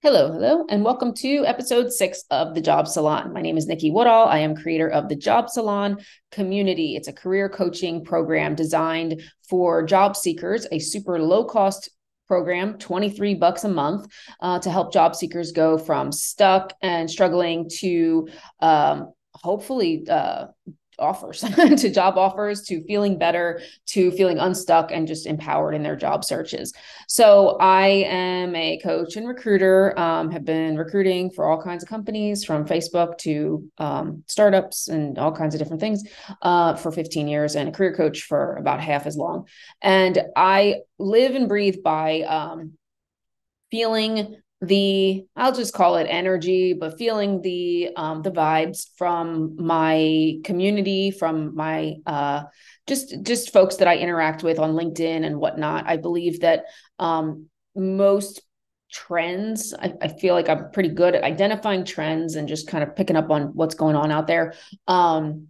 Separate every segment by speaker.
Speaker 1: Hello, hello, and welcome to episode six of the Job Salon. My name is Niki Woodall. I am creator of the Job Salon community. It's a career coaching program designed for job seekers, a super low cost program 23 bucks a month uh, to help job seekers go from stuck and struggling to um, hopefully uh, offers to job offers to feeling better to feeling unstuck and just empowered in their job searches. So i am a coach and recruiter um, have been recruiting for all kinds of companies from facebook to um, startups and all kinds of different things uh, for 15 years and a career coach for about half as long. And i live and breathe by um, feeling the I'll just call it energy, but feeling the um, the vibes from my community, from my uh, just just folks that I interact with on LinkedIn and whatnot. I believe that um, most trends I, I, feel like i'm pretty good at identifying trends and just kind of picking up on what's going on out there um,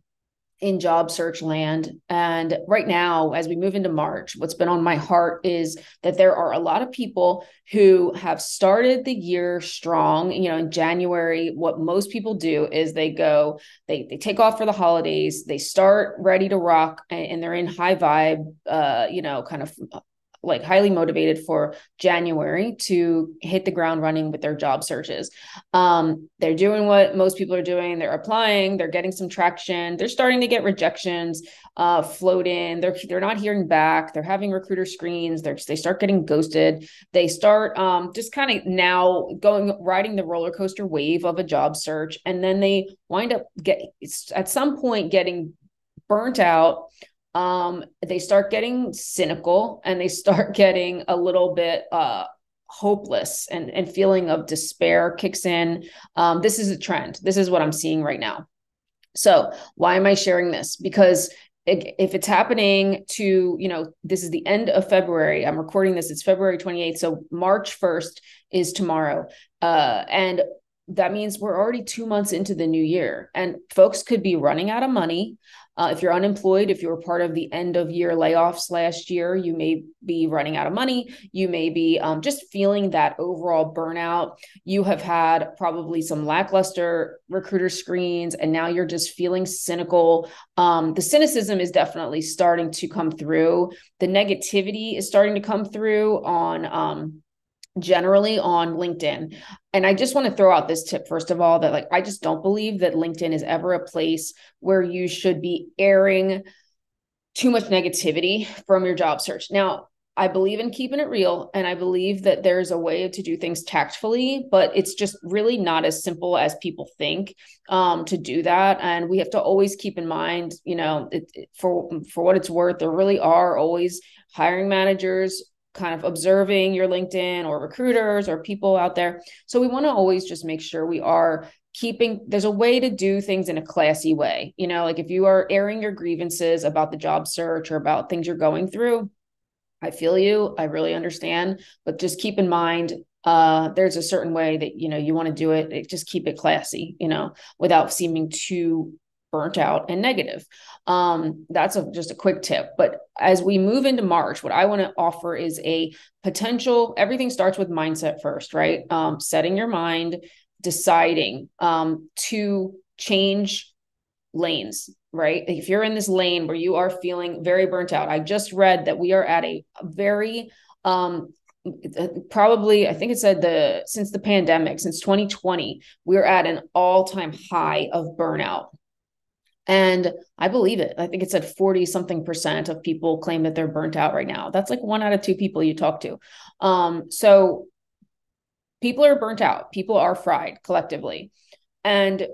Speaker 1: in job search land. And right now, as we move into March, what's been on my heart is that there are a lot of people who have started the year strong. You know, in January, what most people do is they go, they they take off for the holidays, they start ready to rock, and, they're in high vibe, uh, you know, kind of like highly motivated for January to hit the ground running with their job searches. Um, they're doing what most people are doing. They're applying. They're getting some traction. They're starting to get rejections uh, float in. They're they're not hearing back. They're having recruiter screens. They're they start getting ghosted. They start um, just kind of now going riding the roller coaster wave of a job search, and then they wind up get at some point getting burnt out um, they start getting cynical and they start getting a little bit uh, hopeless and, and feeling of despair kicks in. Um, this is a trend. This is what I'm seeing right now. So why am I sharing this? Because if it's happening to you know this is the end of february i'm recording this it's february 28th so march 1st is tomorrow uh, and that means we're already two months into the new year and folks could be running out of money uh, if you're unemployed, if you were part of the end of year layoffs last year, you may be running out of money. You may be um, just feeling that overall burnout. You have had probably some lackluster recruiter screens, and now you're just feeling cynical. Um, the cynicism is definitely starting to come through. The negativity is starting to come through on. Um, generally on LinkedIn. And I just want to throw out this tip first of all that like I just don't believe that LinkedIn is ever a place where you should be airing too much negativity from your job search. Now, I believe in keeping it real and I believe that there's a way to do things tactfully, but it's just really not as simple as people think um, to do that. And we have to always keep in mind, you know, it, it, for for what it's worth, there really are always hiring managers kind of observing your LinkedIn or recruiters or people out there. So we want to always just make sure we are keeping there's a way to do things in a classy way. You know, like if you are airing your grievances about the job search or about things you're going through, I feel you. I really understand, but just keep in mind uh there's a certain way that you know you want to do it just keep it classy you know without seeming too burnt out and negative. Um, that's a, just a quick tip. But as we move into March, what I want to offer is a potential. Everything starts with mindset first, right? Um, setting your mind, deciding um, to change lanes, right? If you're in this lane where you are feeling very burnt out, I just read that we are at a very um, probably i think it said the since the pandemic since 2020 we're at an all-time high of burnout and I believe it. I think it said 40 something percent of people claim that they're burnt out right now. That's like one out of two people you talk to. Um, so people are burnt out, people are fried collectively. And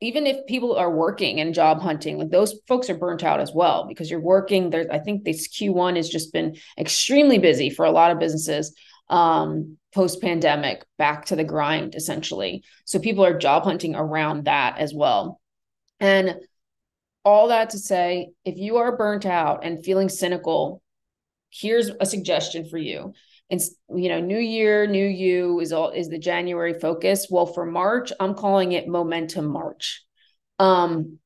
Speaker 1: even if people are working and job hunting, like those folks are burnt out as well because you're working. There, I think this Q1 has just been extremely busy for a lot of businesses um, post pandemic, back to the grind essentially. So people are job hunting around that as well. And all that to say, if you are burnt out and feeling cynical, here's a suggestion for you. And you know, new year, new you is all is the January focus. Well, for March, I'm calling it momentum March. Um,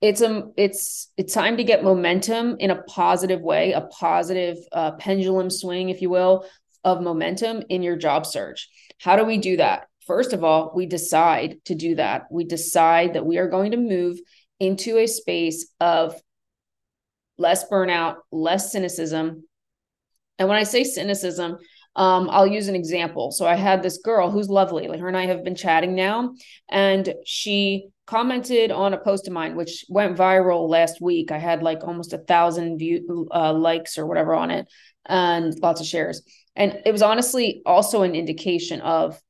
Speaker 1: it's a it's it's time to get momentum in a positive way, a positive uh, pendulum swing, if you will, of momentum in your job search. How do we do that? First of all, we decide to do that. We decide that we are going to move into a space of less burnout, less cynicism. And when I say cynicism, um, I'll use an example. So I had this girl who's lovely. Like her and I have been chatting now, and she commented on a post of mine which went viral last week. I had like almost a thousand view uh, likes or whatever on it, and lots of shares. And it was honestly also an indication of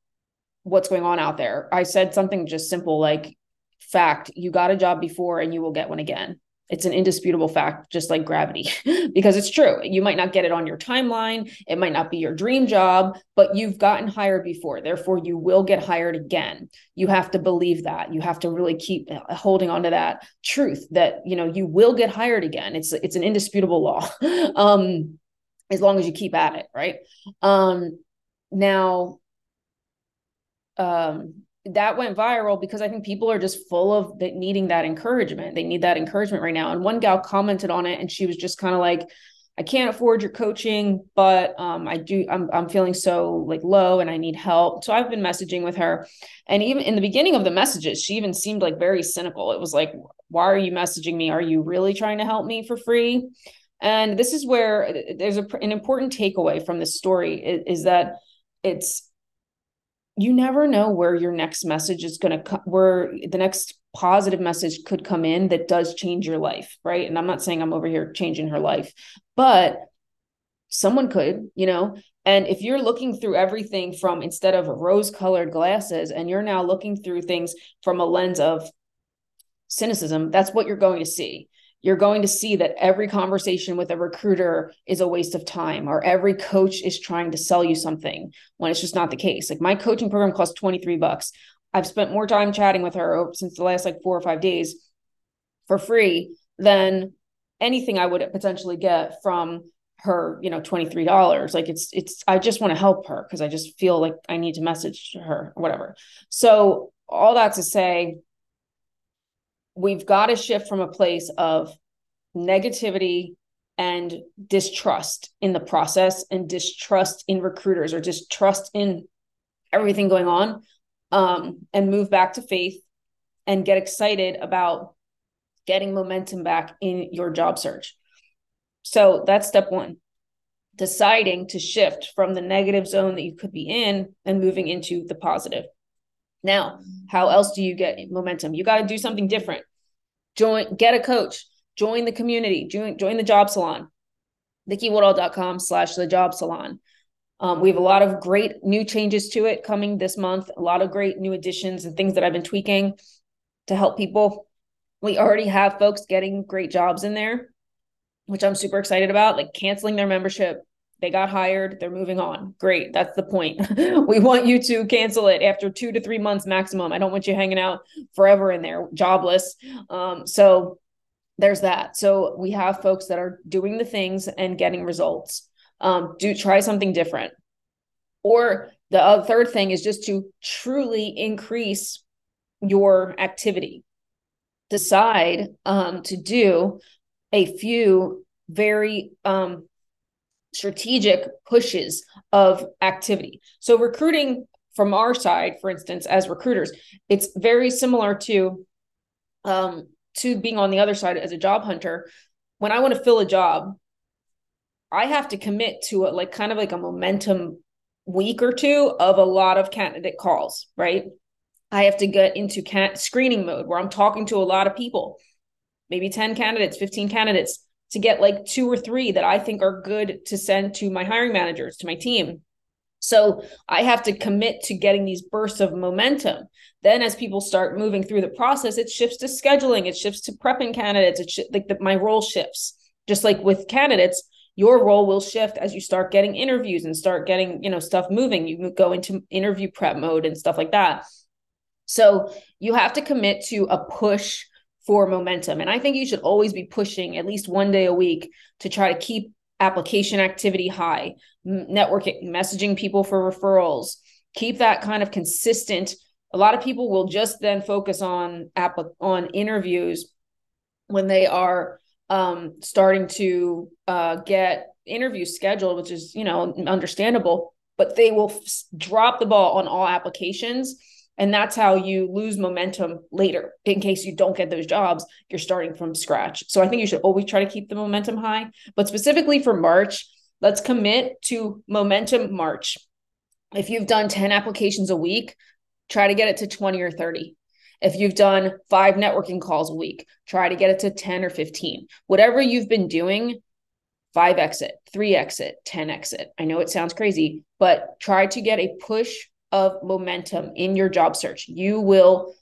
Speaker 1: what's going on out there. I said something just simple like, "Fact: you got a job before, and you will get one again." it's an indisputable fact, just like gravity, because it's true. You might not get it on your timeline. It might not be your dream job, but you've gotten hired before. Therefore, you will get hired again. You have to believe that. You have to really keep holding on to that truth that, you know, you will get hired again. It's, it's an indisputable law. um, as long as you keep at it. Right. Um, now, um, that went viral because I think people are just full of the, needing that encouragement. They need that encouragement right now. And one gal commented on it and she was just kind of like, I can't afford your coaching, but um, I do. I'm I'm feeling so like low, and I need help. So I've been messaging with her, and even in the beginning of the messages, she even seemed like very cynical. It was like, "Why are you messaging me? Are you really trying to help me for free?" And this is where there's a, an important takeaway from this story is, is that it's you never know where your next message is going to come where the next positive message could come in that does change your life right? And i'm not saying i'm over here changing her life but someone could you know? And if you're looking through everything from instead of rose colored glasses and you're now looking through things from a lens of cynicism that's what you're going to see you're going to see that every conversation with a recruiter is a waste of time or every coach is trying to sell you something when it's just not the case. Like my coaching program costs 23 bucks. I've spent more time chatting with her since the last like 4 or 5 days for free than anything I would potentially get from her, you know, $23. Like it's it's I just want to help her because I just feel like I need to message her or whatever. So all that to say we've got to shift from a place of negativity and distrust in the process and distrust in recruiters or distrust in everything going on um, and move back to faith and get excited about getting momentum back in your job search. So that's step one deciding to shift from the negative zone that you could be in and moving into the positive. Now, how else do you get momentum? You got to do something different. Join, get a coach, join the community, join, join the job salon, nikiwoodall.com slash the job salon. Um, we have a lot of great new changes to it coming this month, a lot of great new additions and things that I've been tweaking to help people. We already have folks getting great jobs in there, which I'm super excited about, like canceling their membership, they got hired. They're moving on. Great. That's the point. We want you to cancel it after two to three months maximum. I don't want you hanging out forever in there jobless. Um, so there's that. So we have folks that are doing the things and getting results. Um, do try something different. Or the uh, third thing is just to truly increase your activity. Decide um, to do a few very um, strategic pushes of activity. So recruiting from our side, for instance, as recruiters, it's very similar to um, to being on the other side as a job hunter. When I want to fill a job, I have to commit to a, like kind of like a momentum week or two of a lot of candidate calls, right? I have to get into can- screening mode where I'm talking to a lot of people, maybe 10 candidates, 15 candidates to get like two or three that I think are good to send to my hiring managers, to my team. So I have to commit to getting these bursts of momentum. Then, as people start moving through the process, it shifts to scheduling, it shifts to prepping candidates. It sh- like the, my role shifts. Just like with candidates, your role will shift as you start getting interviews and start getting you know stuff moving. You go into interview prep mode and stuff like that. So you have to commit to a push for momentum. And I think you should always be pushing at least one day a week to try to keep application activity high, networking, messaging people for referrals, keep that kind of consistent. A lot of people will just then focus on app on interviews when they are um, starting to uh, get interviews scheduled, which is, you know, understandable, but they will f- drop the ball on all applications. And that's how you lose momentum later. In case you don't get those jobs, you're starting from scratch. So I think you should always try to keep the momentum high. But specifically for March, let's commit to momentum March. If you've done 10 applications a week, try to get it to 20 or 30. If you've done five networking calls a week, try to get it to 10 or 15. Whatever you've been doing, five exit, three exit, 10 exit. I know it sounds crazy, but try to get a push of momentum in your job search. You will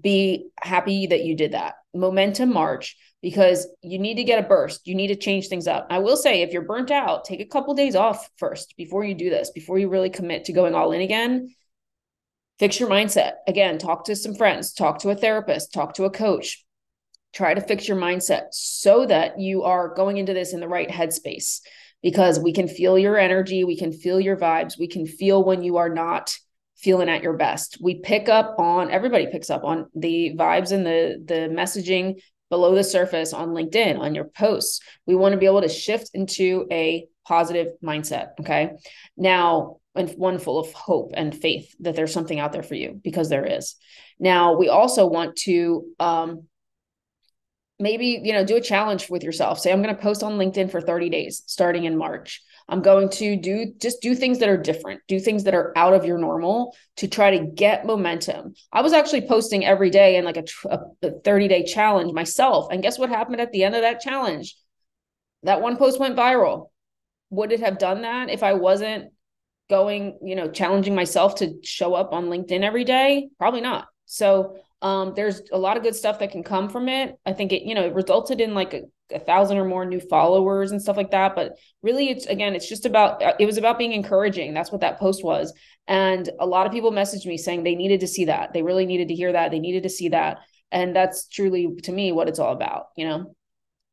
Speaker 1: be happy that you did that. Momentum March because you need to get a burst. You need to change things up. I will say if you're burnt out, take a couple days off first before you do this, before you really commit to going all in again fix your mindset. Again, talk to some friends, talk to a therapist, talk to a coach. Try to fix your mindset so that you are going into this in the right headspace because we can feel your energy, we can feel your vibes, we can feel when you are not feeling at your best. We pick up on everybody picks up on the vibes and the the messaging below the surface on LinkedIn, on your posts. We want to be able to shift into a positive mindset, okay? Now, and one full of hope and faith that there's something out there for you because there is. Now, we also want to um, maybe you know do a challenge with yourself. Say I'm going to post on LinkedIn for 30 days starting in March. I'm going to do just do things that are different, do things that are out of your normal to try to get momentum. I was actually posting every day in like a, a 30 day challenge myself. And guess what happened at the end of that challenge? That one post went viral. Would it have done that if I wasn't going, you know, challenging myself to show up on LinkedIn every day? Probably not. So um, there's a lot of good stuff that can come from it. I think it, you know, it resulted in like a, a, thousand or more new followers and stuff like that. But really, it's again, it's just about uh, it was about being encouraging. That's what that post was. And a lot of people messaged me saying they needed to see that. They really needed to hear that. They needed to see that. And that's truly to me what it's all about, you know.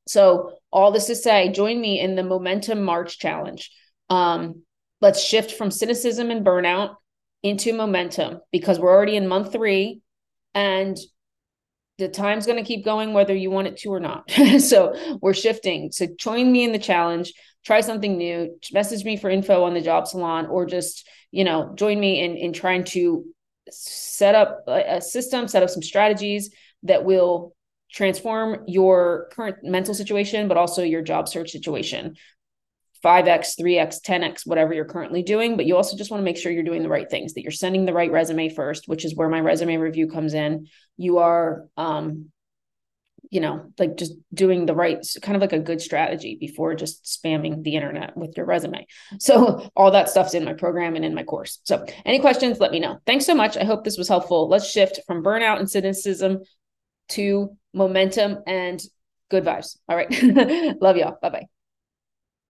Speaker 1: So all this to say, join me in the Momentum March Challenge. Um, let's shift from cynicism and burnout into momentum because we're already in month three and the time's going to keep going whether you want it to or not. so we're shifting. So join me in the challenge, try something new, message me for info on the job salon, or just, you know, join me in, in trying to set up a system, set up some strategies that will transform your current mental situation, but also your job search situation. 5x, 3x, 10x, whatever you're currently doing. But you also just want to make sure you're doing the right things, that you're sending the right resume first, which is where my resume review comes in. You are, um, you know, like just doing the right kind of like a good strategy before just spamming the internet with your resume. So, all that stuff's in my program and in my course. So, any questions, let me know. Thanks so much. I hope this was helpful. Let's shift from burnout and cynicism to momentum and good vibes. All right. Love y'all. Bye bye.